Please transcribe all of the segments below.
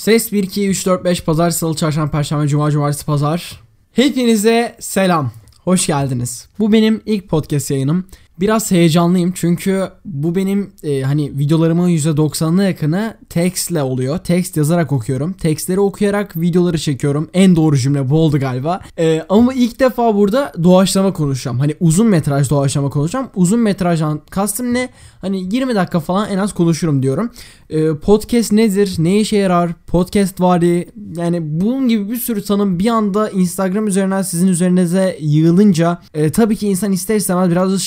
Ses 1, 2, 3, 4, 5, pazar, salı, çarşamba, perşembe, cuma, cumartesi, pazar. Hepinize selam. Hoş geldiniz. Bu benim ilk podcast yayınım. Biraz heyecanlıyım çünkü bu benim e, hani videolarımın %90'ına yakını textle oluyor. Text yazarak okuyorum. Textleri okuyarak videoları çekiyorum. En doğru cümle bu oldu galiba. E, ama ilk defa burada doğaçlama konuşacağım. Hani uzun metraj doğaçlama konuşacağım. Uzun metrajdan kastım ne? Hani 20 dakika falan en az konuşurum diyorum. E, podcast nedir? Ne işe yarar? Podcast vari yani bunun gibi bir sürü tanım bir anda Instagram üzerinden sizin üzerinize yığılınca e, tabii ki insan ister istemez biraz da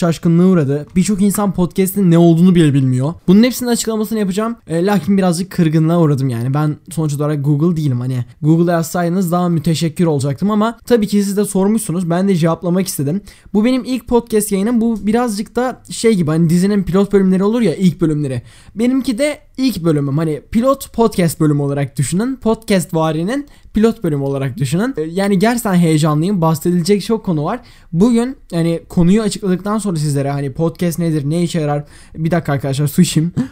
şaşkınlığa uğradı. Birçok insan podcast'in ne olduğunu bile bilmiyor. Bunun hepsinin açıklamasını yapacağım. E, lakin birazcık kırgınlığa uğradım yani. Ben sonuç olarak Google değilim hani. Google'a yazsaydınız daha müteşekkir olacaktım ama tabii ki siz de sormuşsunuz. Ben de cevaplamak istedim. Bu benim ilk podcast yayınım. Bu birazcık da şey gibi hani dizinin pilot bölümleri olur ya ilk bölümleri. Benimki de ilk bölümüm hani pilot podcast bölümü olarak düşünün. Podcast varinin pilot bölümü olarak düşünün. Ee, yani gerçekten heyecanlıyım. Bahsedilecek çok konu var. Bugün hani konuyu açıkladıktan sonra sizlere hani podcast nedir, ne işe yarar? Bir dakika arkadaşlar su içeyim.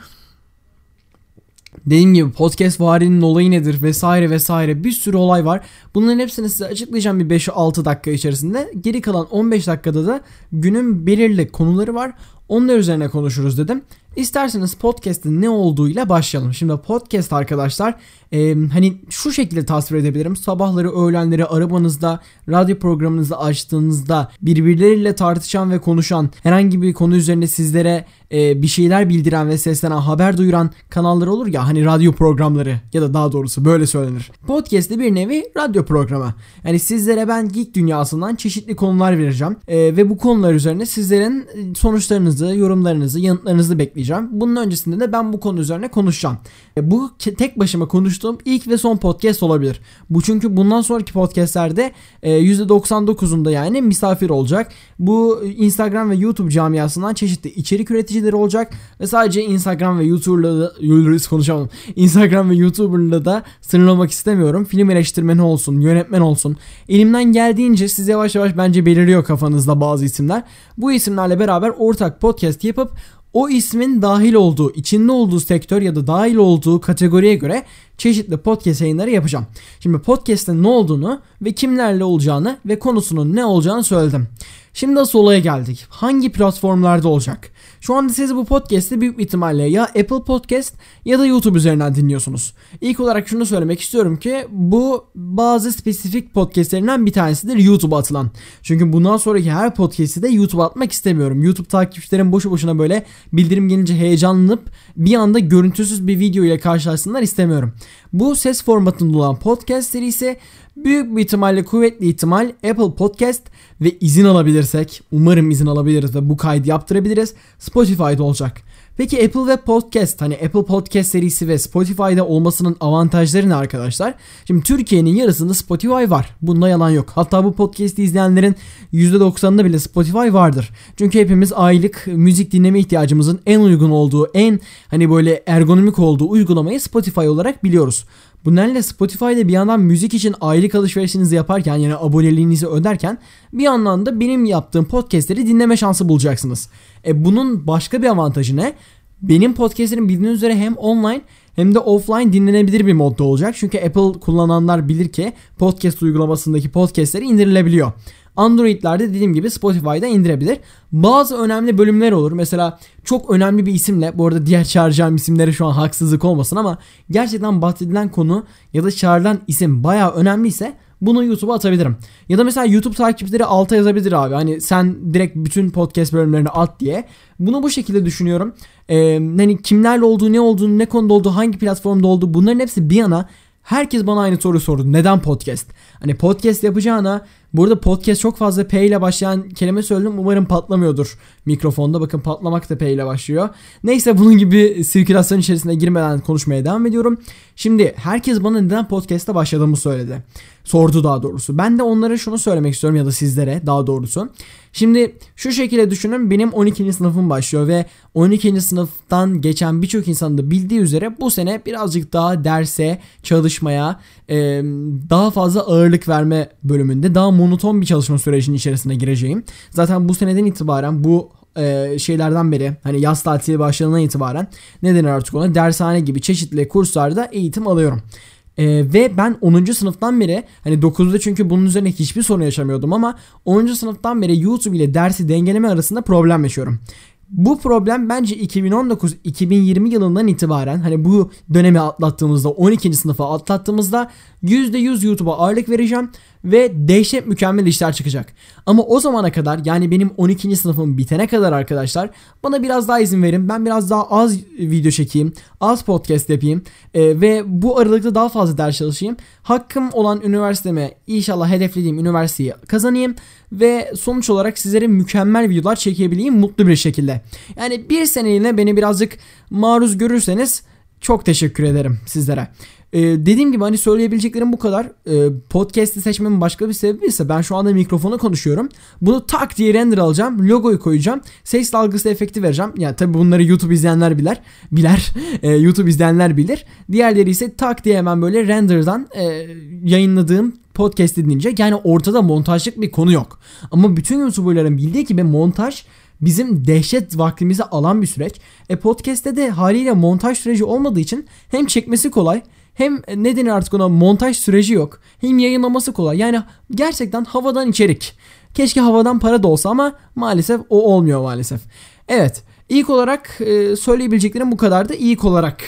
Dediğim gibi podcast varinin olayı nedir vesaire vesaire bir sürü olay var. Bunların hepsini size açıklayacağım bir 5-6 dakika içerisinde. Geri kalan 15 dakikada da günün belirli konuları var. Onlar üzerine konuşuruz dedim. İsterseniz podcast'in ne olduğuyla başlayalım. Şimdi podcast arkadaşlar e, hani şu şekilde tasvir edebilirim. Sabahları öğlenleri arabanızda radyo programınızı açtığınızda birbirleriyle tartışan ve konuşan herhangi bir konu üzerinde sizlere e, bir şeyler bildiren ve seslenen haber duyuran kanallar olur ya hani radyo programları ya da daha doğrusu böyle söylenir. Podcast de bir nevi radyo programı. Yani sizlere ben geek dünyasından çeşitli konular vereceğim e, ve bu konular üzerine sizlerin sonuçlarınızı, yorumlarınızı, yanıtlarınızı bekleyeceğim. Bunun öncesinde de ben bu konu üzerine konuşacağım. E, bu tek başıma konuştuğum ilk ve son podcast olabilir. Bu çünkü bundan sonraki podcastlerde e, %99'unda yani misafir olacak. Bu Instagram ve YouTube camiasından çeşitli içerik üreticileri olacak ve sadece Instagram ve YouTube'la da konuşamadım. Instagram ve YouTuber'la da sınırlamak istemiyorum. Film eleştirmeni olsun, yönetmen olsun. Elimden geldiğince siz yavaş yavaş bence beliriyor kafanızda bazı isimler. Bu isimlerle beraber ortak podcast yapıp o ismin dahil olduğu, içinde olduğu sektör ya da dahil olduğu kategoriye göre çeşitli podcast yayınları yapacağım. Şimdi podcast'ın ne olduğunu ve kimlerle olacağını ve konusunun ne olacağını söyledim. Şimdi asıl olaya geldik. Hangi platformlarda olacak? Şu anda siz bu podcast'i büyük ihtimalle ya Apple Podcast ya da YouTube üzerinden dinliyorsunuz. İlk olarak şunu söylemek istiyorum ki bu bazı spesifik podcastlerinden bir tanesidir YouTube'a atılan. Çünkü bundan sonraki her podcast'i de YouTube'a atmak istemiyorum. YouTube takipçilerim boşu boşuna böyle bildirim gelince heyecanlanıp bir anda görüntüsüz bir video ile karşılaşsınlar istemiyorum. Bu ses formatında olan podcast serisi büyük bir ihtimalle kuvvetli ihtimal Apple Podcast ve izin alabilirsek umarım izin alabiliriz ve bu kaydı yaptırabiliriz Spotify'da olacak. Peki Apple ve Podcast hani Apple Podcast serisi ve Spotify'da olmasının avantajları ne arkadaşlar? Şimdi Türkiye'nin yarısında Spotify var. Bunda yalan yok. Hatta bu podcast'i izleyenlerin %90'ında bile Spotify vardır. Çünkü hepimiz aylık müzik dinleme ihtiyacımızın en uygun olduğu, en hani böyle ergonomik olduğu uygulamayı Spotify olarak biliyoruz. Bunlarla Spotify'da bir yandan müzik için aylık alışverişinizi yaparken yani aboneliğinizi öderken bir yandan da benim yaptığım podcastleri dinleme şansı bulacaksınız. E bunun başka bir avantajı ne? Benim podcastlerim bildiğiniz üzere hem online hem de offline dinlenebilir bir modda olacak. Çünkü Apple kullananlar bilir ki podcast uygulamasındaki podcastleri indirilebiliyor. Android'lerde dediğim gibi Spotify'da indirebilir. Bazı önemli bölümler olur. Mesela çok önemli bir isimle bu arada diğer çağıracağım isimlere şu an haksızlık olmasın ama gerçekten bahsedilen konu ya da çağrılan isim bayağı önemliyse bunu YouTube'a atabilirim. Ya da mesela YouTube takipçileri alta yazabilir abi. Hani sen direkt bütün podcast bölümlerini at diye. Bunu bu şekilde düşünüyorum. Ee, hani kimlerle olduğu, ne olduğunu, ne konuda olduğu, hangi platformda olduğu bunların hepsi bir yana Herkes bana aynı soru sordu. Neden podcast? Hani podcast yapacağına burada podcast çok fazla P ile başlayan kelime söyledim. Umarım patlamıyordur mikrofonda. Bakın patlamak da P ile başlıyor. Neyse bunun gibi sirkülasyon içerisine girmeden konuşmaya devam ediyorum. Şimdi herkes bana neden podcast'a başladığımı söyledi. Sordu daha doğrusu. Ben de onlara şunu söylemek istiyorum ya da sizlere daha doğrusu. Şimdi şu şekilde düşünün benim 12. sınıfım başlıyor ve 12. sınıftan geçen birçok insanın da bildiği üzere bu sene birazcık daha derse, çalışmaya, daha fazla ağırlık verme bölümünde daha monoton bir çalışma sürecinin içerisine gireceğim. Zaten bu seneden itibaren bu şeylerden beri hani yaz tatili başladığından itibaren ne denir artık ona dershane gibi çeşitli kurslarda eğitim alıyorum. Ee, ve ben 10. sınıftan beri hani 9'da çünkü bunun üzerine hiçbir sorun yaşamıyordum ama 10. sınıftan beri YouTube ile dersi dengeleme arasında problem yaşıyorum. Bu problem bence 2019-2020 yılından itibaren hani bu dönemi atlattığımızda 12. sınıfa atlattığımızda %100 YouTube'a ağırlık vereceğim ve dehşet mükemmel işler çıkacak. Ama o zamana kadar yani benim 12. sınıfım bitene kadar arkadaşlar bana biraz daha izin verin. Ben biraz daha az video çekeyim, az podcast yapayım e, ve bu aralıkta daha fazla ders çalışayım. Hakkım olan üniversiteme inşallah hedeflediğim üniversiteyi kazanayım ve sonuç olarak sizlere mükemmel videolar çekebileyim mutlu bir şekilde. Yani bir seneliğine beni birazcık maruz görürseniz çok teşekkür ederim sizlere. Ee, dediğim gibi hani söyleyebileceklerim bu kadar. Ee, podcast'i seçmemin başka bir sebebi ise ben şu anda mikrofona konuşuyorum. Bunu tak diye render alacağım. Logoyu koyacağım. Ses dalgası efekti vereceğim. Yani tabi bunları YouTube izleyenler bilir. Biler. Ee, YouTube izleyenler bilir. Diğerleri ise tak diye hemen böyle render'dan e, yayınladığım podcast dinleyince yani ortada montajlık bir konu yok. Ama bütün YouTuber'ların bildiği gibi montaj bizim dehşet vaktimizi alan bir süreç. E podcast'te de haliyle montaj süreci olmadığı için hem çekmesi kolay hem ne denir artık ona montaj süreci yok. Hem yayınlaması kolay. Yani gerçekten havadan içerik. Keşke havadan para da olsa ama maalesef o olmuyor maalesef. Evet ilk olarak e, söyleyebileceklerim bu kadar da ilk olarak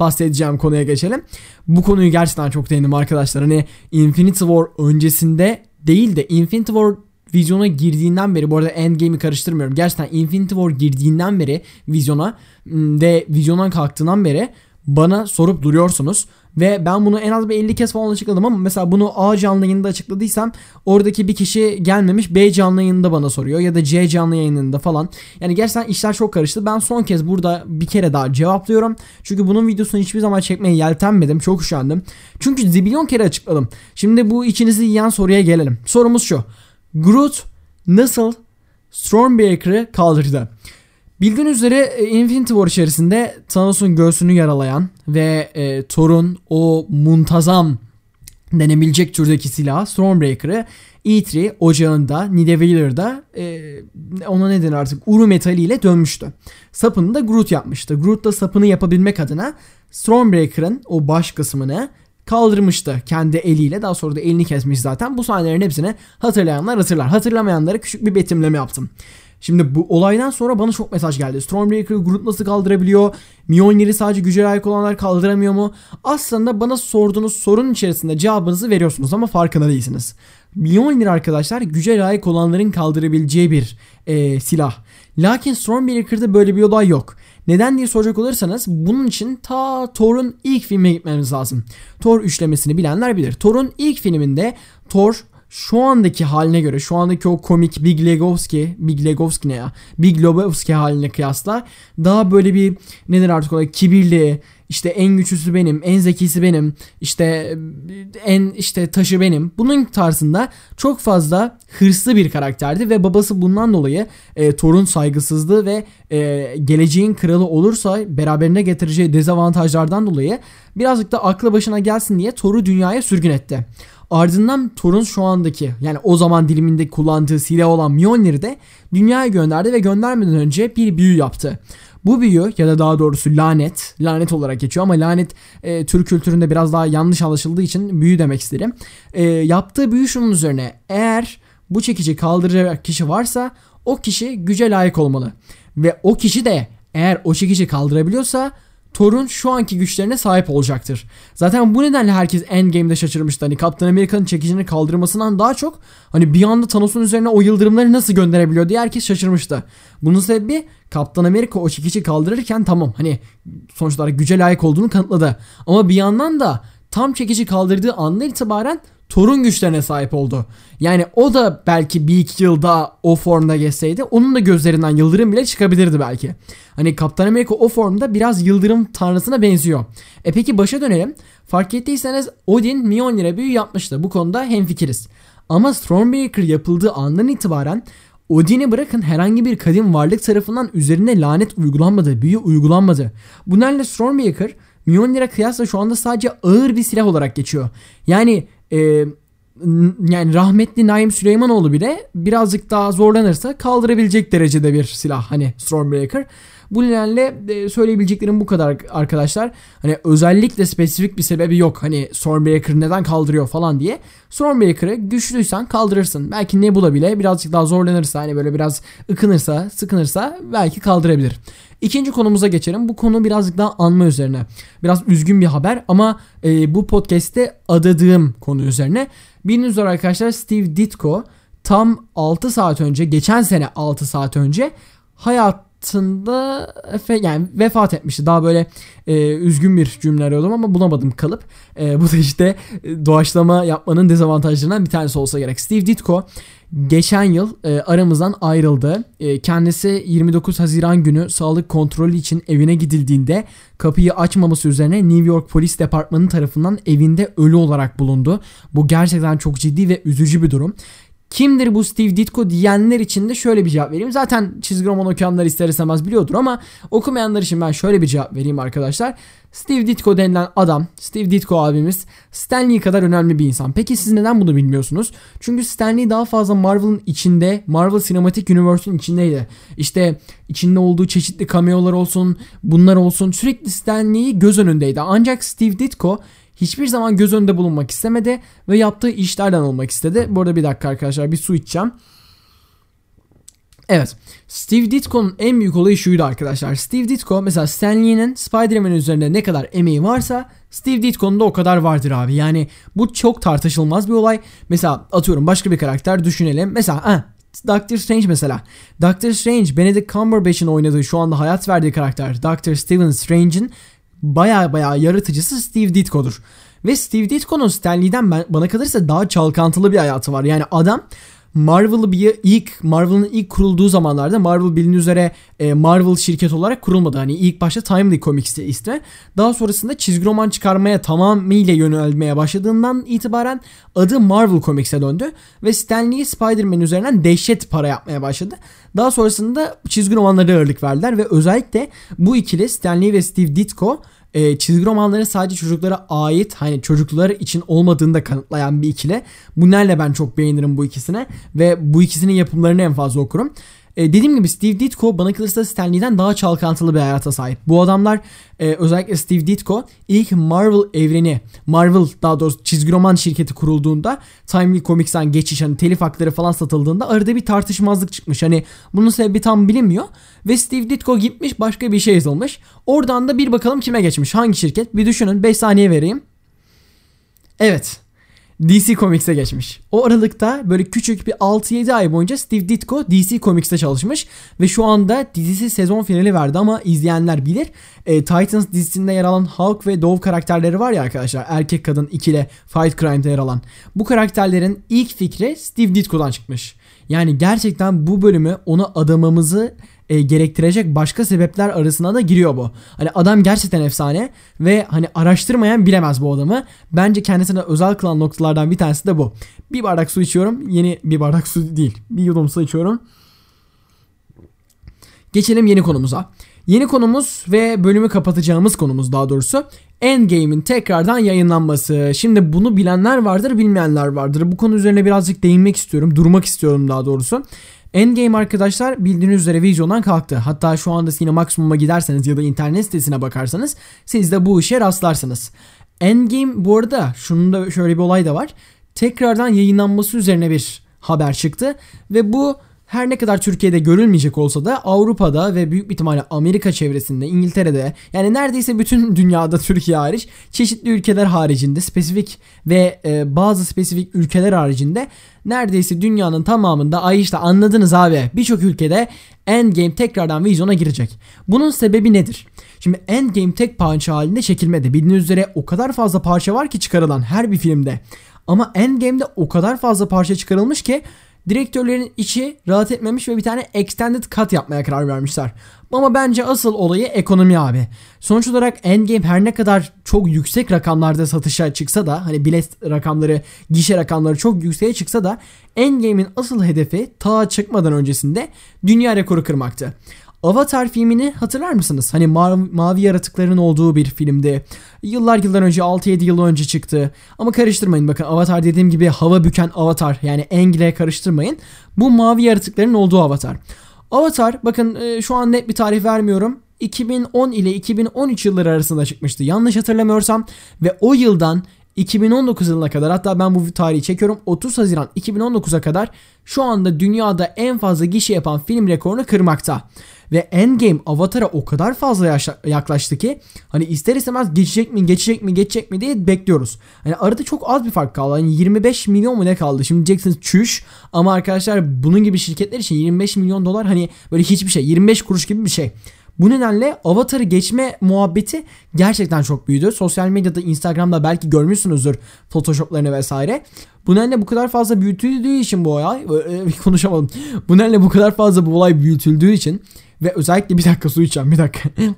bahsedeceğim konuya geçelim. Bu konuyu gerçekten çok değindim arkadaşlar. Hani Infinity War öncesinde değil de Infinity War vizyona girdiğinden beri bu arada Endgame'i karıştırmıyorum. Gerçekten Infinity War girdiğinden beri vizyona ve vizyondan kalktığından beri bana sorup duruyorsunuz. Ve ben bunu en az bir 50 kez falan açıkladım ama mesela bunu A canlı yayında açıkladıysam oradaki bir kişi gelmemiş B canlı yayında bana soruyor ya da C canlı yayınında falan. Yani gerçekten işler çok karıştı. Ben son kez burada bir kere daha cevaplıyorum. Çünkü bunun videosunu hiçbir zaman çekmeye yeltenmedim. Çok üşendim. Çünkü zibilyon kere açıkladım. Şimdi bu içinizi yiyen soruya gelelim. Sorumuz şu. Groot nasıl Stormbreaker'ı kaldırdı? Bildiğiniz üzere e, Infinity War içerisinde Thanos'un göğsünü yaralayan ve e, Thor'un o muntazam denebilecek türdeki silah Stormbreaker'ı E3 ocağında Nidevailer'da e, ona neden artık Uru metaliyle dönmüştü. Sapını da Groot yapmıştı. Groot da sapını yapabilmek adına Stormbreaker'ın o baş kısmını kaldırmıştı kendi eliyle. Daha sonra da elini kesmiş zaten. Bu sahnelerin hepsini hatırlayanlar hatırlar. Hatırlamayanlara küçük bir betimleme yaptım. Şimdi bu olaydan sonra bana çok mesaj geldi. Stormbreaker'ı Groot nasıl kaldırabiliyor? Mjolnir'i sadece güce layık olanlar kaldıramıyor mu? Aslında bana sorduğunuz sorun içerisinde cevabınızı veriyorsunuz ama farkında değilsiniz. Mjolnir arkadaşlar güce layık olanların kaldırabileceği bir e, silah. Lakin Stormbreaker'da böyle bir olay yok. Neden diye soracak olursanız bunun için ta Thor'un ilk filmine gitmemiz lazım. Thor üçlemesini bilenler bilir. Thor'un ilk filminde Thor şu andaki haline göre şu andaki o komik Big Lebowski Big Lebowski ne ya Big Lebowski haline kıyasla daha böyle bir nedir artık olarak kibirli işte en güçlüsü benim en zekisi benim işte en işte taşı benim bunun tarzında çok fazla hırslı bir karakterdi ve babası bundan dolayı e, torun saygısızlığı ve e, geleceğin kralı olursa beraberine getireceği dezavantajlardan dolayı birazcık da aklı başına gelsin diye Thor'u dünyaya sürgün etti. Ardından Thor'un şu andaki yani o zaman diliminde kullandığı silah olan Mjolnir'i de dünyaya gönderdi ve göndermeden önce bir büyü yaptı. Bu büyü ya da daha doğrusu lanet, lanet olarak geçiyor ama lanet e, Türk kültüründe biraz daha yanlış anlaşıldığı için büyü demek isterim. E, yaptığı büyü şunun üzerine eğer bu çekici kaldıracak kişi varsa o kişi güce layık olmalı. Ve o kişi de eğer o çekici kaldırabiliyorsa Thor'un şu anki güçlerine sahip olacaktır. Zaten bu nedenle herkes Endgame'de şaşırmıştı. Hani Kaptan Amerika'nın çekicini kaldırmasından daha çok hani bir anda Thanos'un üzerine o yıldırımları nasıl gönderebiliyor diye herkes şaşırmıştı. Bunun sebebi Kaptan Amerika o çekici kaldırırken tamam hani sonuç olarak güce layık olduğunu kanıtladı. Ama bir yandan da tam çekici kaldırdığı andan itibaren Thor'un güçlerine sahip oldu. Yani o da belki bir iki yıl daha o formda geçseydi onun da gözlerinden yıldırım bile çıkabilirdi belki. Hani Kaptan Amerika o formda biraz yıldırım tanrısına benziyor. E peki başa dönelim. Fark ettiyseniz Odin Mjolnir'e büyü yapmıştı. Bu konuda hemfikiriz. Ama Stormbreaker yapıldığı andan itibaren Odin'i bırakın herhangi bir kadim varlık tarafından üzerine lanet uygulanmadı, büyü uygulanmadı. Bu nedenle Stormbreaker Mjolnir'e kıyasla şu anda sadece ağır bir silah olarak geçiyor. Yani e, yani rahmetli Naim Süleymanoğlu bile birazcık daha zorlanırsa kaldırabilecek derecede bir silah hani Stormbreaker. Bu nedenle e, söyleyebileceklerim bu kadar arkadaşlar. Hani özellikle spesifik bir sebebi yok. Hani Stormbreaker neden kaldırıyor falan diye. Stormbreaker'ı güçlüysen kaldırırsın. Belki Nebula bile birazcık daha zorlanırsa hani böyle biraz ıkınırsa, sıkınırsa belki kaldırabilir. İkinci konumuza geçelim. Bu konu birazcık daha anma üzerine. Biraz üzgün bir haber ama e, bu podcast'te adadığım konu üzerine. Bildiğiniz üzere arkadaşlar Steve Ditko tam 6 saat önce, geçen sene 6 saat önce hayatında yani vefat etmişti. Daha böyle e, üzgün bir cümle arıyordum ama bulamadım kalıp. E, bu da işte e, doğaçlama yapmanın dezavantajlarından bir tanesi olsa gerek. Steve Ditko geçen yıl e, aramızdan ayrıldı. E, kendisi 29 Haziran günü sağlık kontrolü için evine gidildiğinde kapıyı açmaması üzerine New York Polis Departmanı tarafından evinde ölü olarak bulundu. Bu gerçekten çok ciddi ve üzücü bir durum. Kimdir bu Steve Ditko diyenler için de şöyle bir cevap vereyim. Zaten çizgi roman okuyanlar ister istemez biliyordur ama okumayanlar için ben şöyle bir cevap vereyim arkadaşlar. Steve Ditko denilen adam, Steve Ditko abimiz Stanley kadar önemli bir insan. Peki siz neden bunu bilmiyorsunuz? Çünkü Stanley daha fazla Marvel'ın içinde, Marvel Cinematic Universe'ün içindeydi. İşte içinde olduğu çeşitli cameo'lar olsun, bunlar olsun sürekli Stanley'i göz önündeydi. Ancak Steve Ditko hiçbir zaman göz önünde bulunmak istemedi ve yaptığı işlerden olmak istedi. Bu arada bir dakika arkadaşlar bir su içeceğim. Evet. Steve Ditko'nun en büyük olayı şuydu arkadaşlar. Steve Ditko mesela Stan Lee'nin Spider-Man üzerinde ne kadar emeği varsa Steve Ditko'nun da o kadar vardır abi. Yani bu çok tartışılmaz bir olay. Mesela atıyorum başka bir karakter düşünelim. Mesela ha, Doctor Strange mesela. Doctor Strange Benedict Cumberbatch'in oynadığı şu anda hayat verdiği karakter Doctor Stephen Strange'in baya baya yaratıcısı Steve Ditko'dur. Ve Steve Ditko'nun Stanley'den ben, bana kalırsa daha çalkantılı bir hayatı var. Yani adam Marvel'ı bir ilk Marvel'ın ilk kurulduğu zamanlarda Marvel bildiğiniz üzere e, Marvel şirket olarak kurulmadı. Hani ilk başta Timely Comics'ti ismi. Daha sonrasında çizgi roman çıkarmaya tamamıyla yönelmeye başladığından itibaren adı Marvel Comics'e döndü ve Stan Lee Spider-Man üzerinden dehşet para yapmaya başladı. Daha sonrasında çizgi romanlara ağırlık verdiler ve özellikle bu ikili Stan Lee ve Steve Ditko e, çizgi romanların sadece çocuklara ait hani çocuklar için olmadığını da kanıtlayan bir ikili. Bunlarla ben çok beğenirim bu ikisine ve bu ikisinin yapımlarını en fazla okurum. E, dediğim gibi Steve Ditko bana kalırsa Stanley'den daha çalkantılı bir hayata sahip. Bu adamlar e, özellikle Steve Ditko ilk Marvel evreni, Marvel daha doğrusu çizgi roman şirketi kurulduğunda Timely Comics'ten geçiş hani telif hakları falan satıldığında arada bir tartışmazlık çıkmış. Hani bunun sebebi tam bilinmiyor. Ve Steve Ditko gitmiş başka bir şey yazılmış. Oradan da bir bakalım kime geçmiş. Hangi şirket? Bir düşünün 5 saniye vereyim. Evet. DC Comics'e geçmiş. O aralıkta böyle küçük bir 6-7 ay boyunca Steve Ditko DC Comics'te çalışmış ve şu anda dizisi sezon finali verdi ama izleyenler bilir. E, Titans dizisinde yer alan Hulk ve Dove karakterleri var ya arkadaşlar erkek kadın ikili Fight Crime'de yer alan. Bu karakterlerin ilk fikri Steve Ditko'dan çıkmış. Yani gerçekten bu bölümü ona adamamızı e, gerektirecek başka sebepler arasına da giriyor bu. Hani adam gerçekten efsane ve hani araştırmayan bilemez bu adamı. Bence kendisine özel kılan noktalardan bir tanesi de bu. Bir bardak su içiyorum. Yeni bir bardak su değil. Bir yudum su içiyorum. Geçelim yeni konumuza. Yeni konumuz ve bölümü kapatacağımız konumuz daha doğrusu Endgame'in tekrardan yayınlanması. Şimdi bunu bilenler vardır, bilmeyenler vardır. Bu konu üzerine birazcık değinmek istiyorum, durmak istiyorum daha doğrusu. Endgame arkadaşlar bildiğiniz üzere vizyondan kalktı. Hatta şu anda yine maksimuma giderseniz ya da internet sitesine bakarsanız siz de bu işe rastlarsınız. Endgame bu arada şunun da şöyle bir olay da var. Tekrardan yayınlanması üzerine bir haber çıktı ve bu her ne kadar Türkiye'de görülmeyecek olsa da Avrupa'da ve büyük bir ihtimalle Amerika çevresinde, İngiltere'de yani neredeyse bütün dünyada Türkiye hariç çeşitli ülkeler haricinde spesifik ve e, bazı spesifik ülkeler haricinde neredeyse dünyanın tamamında ay işte anladınız abi birçok ülkede Endgame tekrardan vizyona girecek. Bunun sebebi nedir? Şimdi Endgame tek parça halinde çekilmedi. Bildiğiniz üzere o kadar fazla parça var ki çıkarılan her bir filmde. Ama Endgame'de o kadar fazla parça çıkarılmış ki Direktörlerin içi rahat etmemiş ve bir tane extended cut yapmaya karar vermişler. Ama bence asıl olayı ekonomi abi. Sonuç olarak Endgame her ne kadar çok yüksek rakamlarda satışa çıksa da hani bilet rakamları, gişe rakamları çok yükseğe çıksa da Endgame'in asıl hedefi ta çıkmadan öncesinde dünya rekoru kırmaktı. Avatar filmini hatırlar mısınız? Hani mavi, mavi yaratıkların olduğu bir filmdi. Yıllar yıllar önce 6-7 yıl önce çıktı. Ama karıştırmayın bakın Avatar dediğim gibi hava büken Avatar yani Eng'le karıştırmayın. Bu mavi yaratıkların olduğu Avatar. Avatar bakın e, şu an net bir tarih vermiyorum. 2010 ile 2013 yılları arasında çıkmıştı. Yanlış hatırlamıyorsam ve o yıldan 2019 yılına kadar hatta ben bu tarihi çekiyorum 30 Haziran 2019'a kadar şu anda dünyada en fazla gişe yapan film rekorunu kırmakta. Ve Endgame Avatar'a o kadar fazla yaklaştı ki hani ister istemez geçecek mi geçecek mi geçecek mi diye bekliyoruz. Hani arada çok az bir fark kaldı. Hani 25 milyon mu ne kaldı? Şimdi diyeceksiniz çüş ama arkadaşlar bunun gibi şirketler için 25 milyon dolar hani böyle hiçbir şey 25 kuruş gibi bir şey. Bu nedenle Avatar'ı geçme muhabbeti gerçekten çok büyüdü. Sosyal medyada, Instagram'da belki görmüşsünüzdür Photoshop'larını vesaire. Bu nedenle bu kadar fazla büyütüldüğü için bu olay, konuşamadım. Bu nedenle bu kadar fazla bu olay büyütüldüğü için ve özellikle bir dakika su içeceğim bir dakika.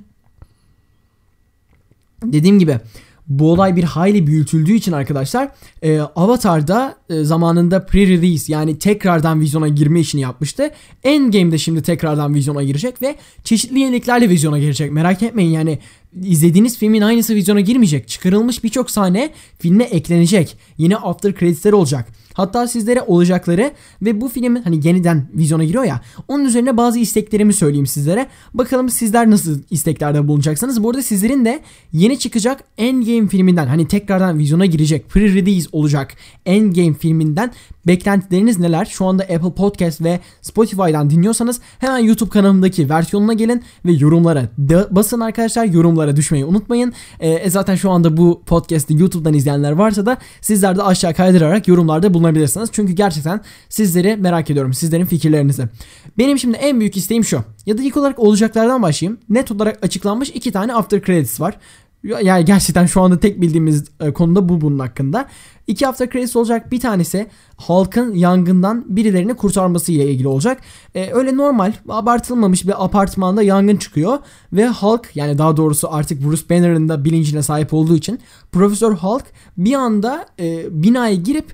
Dediğim gibi bu olay bir hayli büyütüldüğü için arkadaşlar e, Avatar'da e, zamanında pre-release yani tekrardan vizyona girme işini yapmıştı. Endgame'de şimdi tekrardan vizyona girecek ve çeşitli yeniliklerle vizyona girecek. Merak etmeyin yani izlediğiniz filmin aynısı vizyona girmeyecek. Çıkarılmış birçok sahne filme eklenecek. Yine after credits'ler olacak. Hatta sizlere olacakları ve bu filmin hani yeniden vizyona giriyor ya onun üzerine bazı isteklerimi söyleyeyim sizlere. Bakalım sizler nasıl isteklerde bulunacaksınız. Bu arada sizlerin de yeni çıkacak Endgame filminden hani tekrardan vizyona girecek pre-release olacak Endgame filminden beklentileriniz neler? Şu anda Apple Podcast ve Spotify'dan dinliyorsanız hemen YouTube kanalımdaki versiyonuna gelin ve yorumlara basın arkadaşlar. Yorumlara düşmeyi unutmayın. E, zaten şu anda bu podcast'i YouTube'dan izleyenler varsa da sizler de aşağı kaydırarak yorumlarda bulunabilirsiniz. Çünkü gerçekten sizleri merak ediyorum. Sizlerin fikirlerinizi. Benim şimdi en büyük isteğim şu. Ya da ilk olarak olacaklardan başlayayım. Net olarak açıklanmış iki tane after credits var. Yani gerçekten şu anda tek bildiğimiz e, konuda bu bunun hakkında. İki hafta kredisi olacak. Bir tanesi halkın yangından birilerini kurtarması ile ilgili olacak. Ee, öyle normal abartılmamış bir apartmanda yangın çıkıyor ve halk yani daha doğrusu artık Bruce Banner'ın da bilincine sahip olduğu için Profesör Hulk bir anda e, binaya girip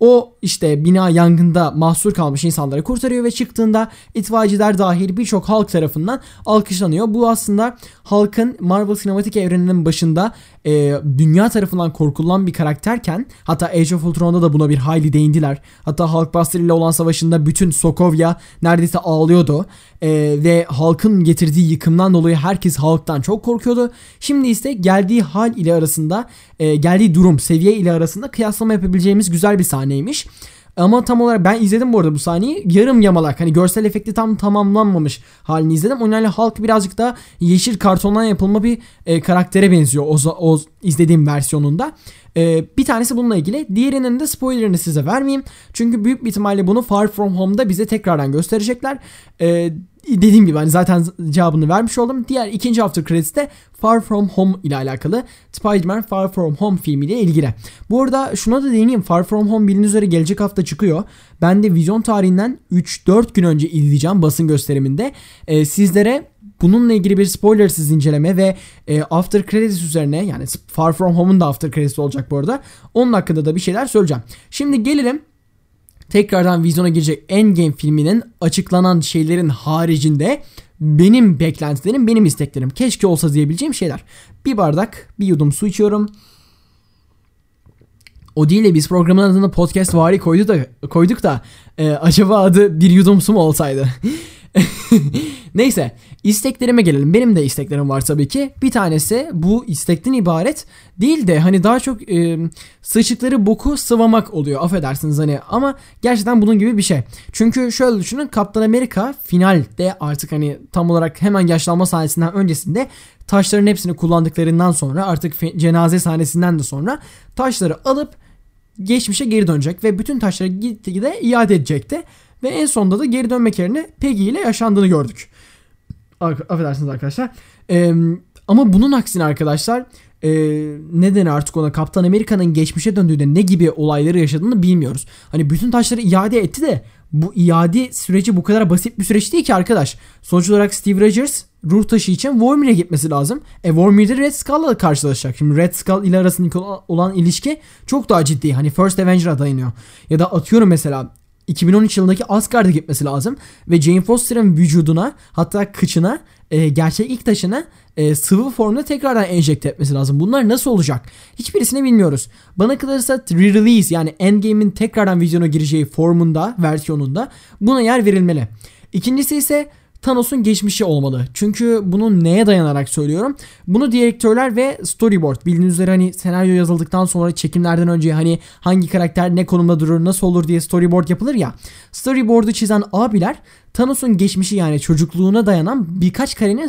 o işte bina yangında mahsur kalmış insanları kurtarıyor ve çıktığında itfaiyeciler dahil birçok halk tarafından alkışlanıyor. Bu aslında halkın Marvel sinematik evreninin başında e, dünya tarafından korkulan bir karakterken hatta Age of Ultron'da da buna bir hayli değindiler. Hatta Hulkbuster ile olan savaşında bütün Sokovia neredeyse ağlıyordu. E, ve halkın getirdiği yıkımdan dolayı herkes halktan çok korkuyordu. Şimdi ise geldiği hal ile arasında e, geldiği durum seviye ile arasında kıyaslama yapabileceğimiz güzel bir sahneymiş. Ama tam olarak ben izledim bu arada bu sahneyi. Yarım yamalak hani görsel efekti tam tamamlanmamış halini izledim. O nedenle halk birazcık da yeşil kartondan yapılma bir e, karaktere benziyor o, o izlediğim versiyonunda. E, bir tanesi bununla ilgili. Diğerinin de spoilerını size vermeyeyim. Çünkü büyük bir ihtimalle bunu Far From Home'da bize tekrardan gösterecekler. E, dediğim gibi hani zaten cevabını vermiş oldum. Diğer ikinci after credits de Far From Home ile alakalı. Spider-Man Far From Home filmiyle ilgili. Bu arada şuna da değineyim. Far From Home bildiğiniz üzere gelecek hafta çıkıyor. Ben de vizyon tarihinden 3-4 gün önce izleyeceğim basın gösteriminde. Ee, sizlere bununla ilgili bir spoilersiz inceleme ve e, after credits üzerine yani Far From Home'un da after credits olacak bu arada. Onun hakkında da bir şeyler söyleyeceğim. Şimdi gelelim tekrardan vizyona girecek Endgame filminin açıklanan şeylerin haricinde benim beklentilerim, benim isteklerim. Keşke olsa diyebileceğim şeyler. Bir bardak, bir yudum su içiyorum. O değil de biz programın adını podcast vari koydu da, koyduk da e, acaba adı bir yudum su mu olsaydı? Neyse isteklerime gelelim. Benim de isteklerim var tabii ki. Bir tanesi bu istekten ibaret değil de hani daha çok e, sıçıkları boku sıvamak oluyor. Affedersiniz hani ama gerçekten bunun gibi bir şey. Çünkü şöyle düşünün Kaptan Amerika finalde artık hani tam olarak hemen yaşlanma sahnesinden öncesinde taşların hepsini kullandıklarından sonra artık cenaze sahnesinden de sonra taşları alıp geçmişe geri dönecek ve bütün taşları gitgide iade edecekti. Ve en sonunda da geri dönmek yerine Peggy ile yaşandığını gördük. Affedersiniz arkadaşlar. Ee, ama bunun aksine arkadaşlar e, neden artık ona Kaptan Amerika'nın geçmişe döndüğünde ne gibi olayları yaşadığını bilmiyoruz. Hani bütün taşları iade etti de bu iade süreci bu kadar basit bir süreç değil ki arkadaş. Sonuç olarak Steve Rogers ruh taşı için Vormir'e gitmesi lazım. E Vormir'de Red Skull'la karşılaşacak. Şimdi Red Skull ile arasındaki olan ilişki çok daha ciddi. Hani First Avenger'a dayanıyor. Ya da atıyorum mesela 2013 yılındaki Asgard'a gitmesi lazım. Ve Jane Foster'ın vücuduna hatta kıçına e, gerçek ilk taşını e, sıvı formda tekrardan enjekte etmesi lazım. Bunlar nasıl olacak? Hiçbirisini bilmiyoruz. Bana kalırsa re-release yani Endgame'in tekrardan vizyona gireceği formunda, versiyonunda buna yer verilmeli. İkincisi ise Thanos'un geçmişi olmalı. Çünkü bunu neye dayanarak söylüyorum? Bunu direktörler ve storyboard bildiğiniz üzere hani senaryo yazıldıktan sonra çekimlerden önce hani hangi karakter ne konumda durur nasıl olur diye storyboard yapılır ya. Storyboard'u çizen abiler Thanos'un geçmişi yani çocukluğuna dayanan birkaç karenin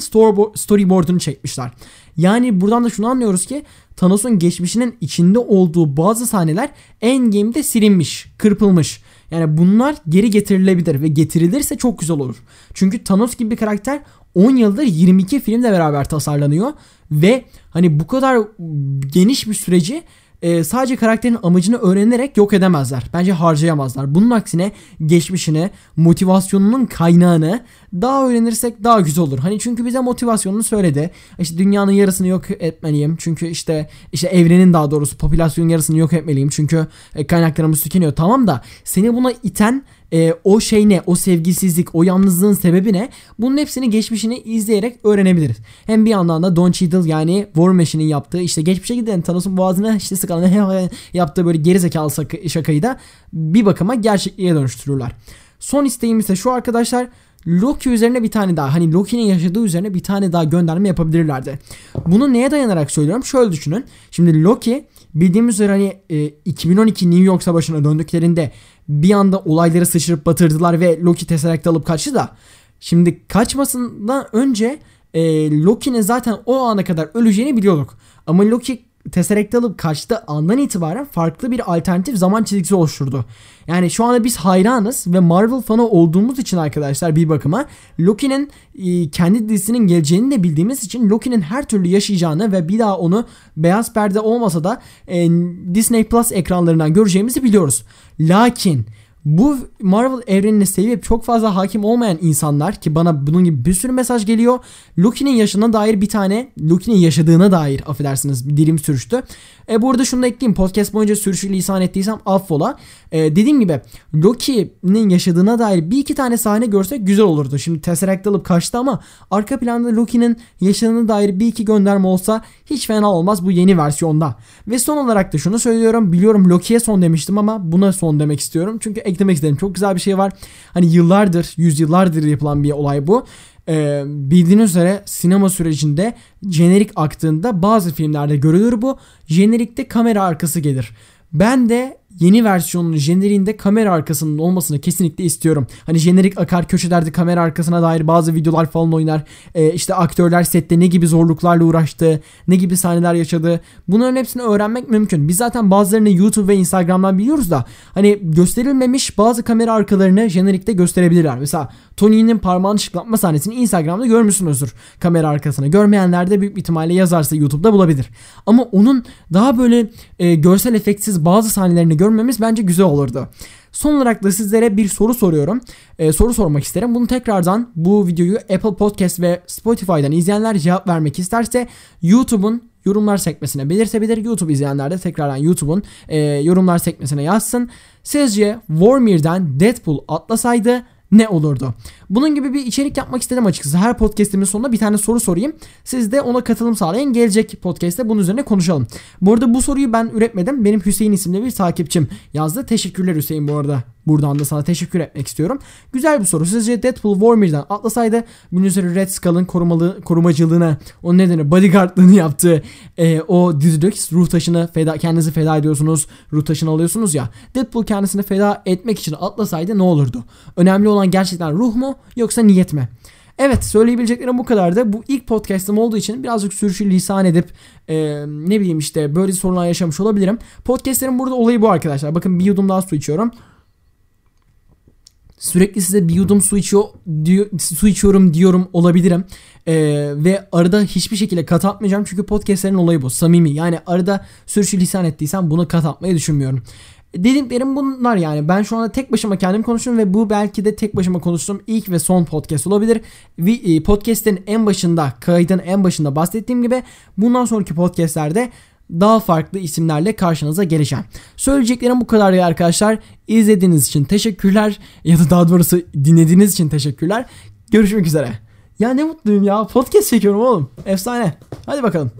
storyboard'unu çekmişler. Yani buradan da şunu anlıyoruz ki Thanos'un geçmişinin içinde olduğu bazı sahneler Endgame'de silinmiş, kırpılmış. Yani bunlar geri getirilebilir ve getirilirse çok güzel olur. Çünkü Thanos gibi bir karakter 10 yıldır 22 filmle beraber tasarlanıyor ve hani bu kadar geniş bir süreci e, sadece karakterin amacını öğrenerek yok edemezler. Bence harcayamazlar. Bunun aksine geçmişini, motivasyonunun kaynağını daha öğrenirsek daha güzel olur. Hani çünkü bize motivasyonunu söyledi. İşte dünyanın yarısını yok etmeliyim. Çünkü işte işte evrenin daha doğrusu popülasyonun yarısını yok etmeliyim. Çünkü e, kaynaklarımız tükeniyor. Tamam da seni buna iten e, o şey ne, o sevgisizlik, o yalnızlığın sebebi ne? Bunun hepsini geçmişini izleyerek öğrenebiliriz. Hem bir yandan da Don Cheadle yani War Machine'in yaptığı işte geçmişe giden Thanos'un boğazına işte sıkalını yaptığı böyle gerizekalı şakayı da bir bakıma gerçekliğe dönüştürürler. Son isteğim ise şu arkadaşlar. Loki üzerine bir tane daha hani Loki'nin yaşadığı üzerine bir tane daha gönderme yapabilirlerdi. Bunu neye dayanarak söylüyorum? Şöyle düşünün. Şimdi Loki bildiğimiz üzere hani e, 2012 New York Savaşı'na döndüklerinde bir anda olayları sıçrıp batırdılar ve Loki Tesseract alıp kaçtı da şimdi kaçmasından önce e, Loki'nin zaten o ana kadar öleceğini biliyorduk. Ama Loki Tesseract alıp kaçtığı andan itibaren farklı bir alternatif zaman çizgisi oluşturdu. Yani şu anda biz hayranız ve Marvel fanı olduğumuz için arkadaşlar bir bakıma Loki'nin e, kendi dizisinin geleceğini de bildiğimiz için Loki'nin her türlü yaşayacağını ve bir daha onu beyaz perde olmasa da e, Disney Plus ekranlarından göreceğimizi biliyoruz. Lakin bu Marvel evrenini sevip çok fazla hakim olmayan insanlar ki bana bunun gibi bir sürü mesaj geliyor. Loki'nin yaşına dair bir tane Loki'nin yaşadığına dair affedersiniz dilim sürüştü. E bu arada şunu da ekleyeyim. Podcast boyunca sürüşü lisan ettiysem affola. E, dediğim gibi Loki'nin yaşadığına dair bir iki tane sahne görsek güzel olurdu. Şimdi Tesseract alıp kaçtı ama arka planda Loki'nin yaşadığına dair bir iki gönderme olsa hiç fena olmaz bu yeni versiyonda. Ve son olarak da şunu söylüyorum. Biliyorum Loki'ye son demiştim ama buna son demek istiyorum. Çünkü eklemek istedim. Çok güzel bir şey var. Hani yıllardır, yüzyıllardır yapılan bir olay bu. Ee, bildiğiniz üzere sinema sürecinde jenerik aktığında bazı filmlerde görülür bu. Jenerikte kamera arkası gelir. Ben de yeni versiyonunun jeneriğinde kamera arkasının olmasını kesinlikle istiyorum. Hani jenerik akar köşelerde kamera arkasına dair bazı videolar falan oynar. Ee, işte aktörler sette ne gibi zorluklarla uğraştı, ne gibi sahneler yaşadı. Bunların hepsini öğrenmek mümkün. Biz zaten bazılarını YouTube ve Instagram'dan biliyoruz da hani gösterilmemiş bazı kamera arkalarını jenerikte gösterebilirler. Mesela Tony'nin parmağını şıklatma sahnesini Instagram'da görmüşsünüzdür kamera arkasına. Görmeyenler de büyük ihtimalle yazarsa YouTube'da bulabilir. Ama onun daha böyle e, görsel efektsiz bazı sahnelerini görmemiz bence güzel olurdu. Son olarak da sizlere bir soru soruyorum. Ee, soru sormak isterim. Bunu tekrardan bu videoyu Apple Podcast ve Spotify'dan izleyenler cevap vermek isterse YouTube'un yorumlar sekmesine belirtebilir. YouTube izleyenler de tekrardan YouTube'un e, yorumlar sekmesine yazsın. Sizce Warmir'den Deadpool atlasaydı ne olurdu? Bunun gibi bir içerik yapmak istedim açıkçası. Her podcastimin sonunda bir tane soru sorayım. Siz de ona katılım sağlayın. Gelecek podcast'te bunun üzerine konuşalım. Bu arada bu soruyu ben üretmedim. Benim Hüseyin isimli bir takipçim yazdı. Teşekkürler Hüseyin bu arada. Buradan da sana teşekkür etmek istiyorum. Güzel bir soru. Sizce Deadpool Warmir'den atlasaydı gün üzeri Red Skull'ın korumalı, korumacılığına, o nedeni bodyguardlığını yaptığı e, o Dizidix ruh taşını feda, kendinizi feda ediyorsunuz. Ruh taşını alıyorsunuz ya. Deadpool kendisini feda etmek için atlasaydı ne olurdu? Önemli olan gerçekten ruh mu yoksa niyet mi? Evet söyleyebileceklerim bu kadardı. Bu ilk podcastım olduğu için birazcık sürüşü lisan edip e, ne bileyim işte böyle sorunlar yaşamış olabilirim. Podcastlerin burada olayı bu arkadaşlar. Bakın bir yudum daha su içiyorum. Sürekli size bir yudum su içiyor su içiyorum diyorum olabilirim. Ee, ve arada hiçbir şekilde kat atmayacağım çünkü podcastlerin olayı bu. Samimi. Yani arada sürçü lisan ettiysem bunu kat atmayı düşünmüyorum. Dediklerim bunlar yani. Ben şu anda tek başıma kendim konuşuyorum ve bu belki de tek başıma konuştuğum ilk ve son podcast olabilir. E, podcast'in en başında, kaydın en başında bahsettiğim gibi bundan sonraki podcast'lerde daha farklı isimlerle karşınıza geleceğim. Söyleyeceklerim bu kadar ya arkadaşlar. İzlediğiniz için teşekkürler ya da daha doğrusu dinlediğiniz için teşekkürler. Görüşmek üzere. Ya ne mutluyum ya. Podcast çekiyorum oğlum. Efsane. Hadi bakalım.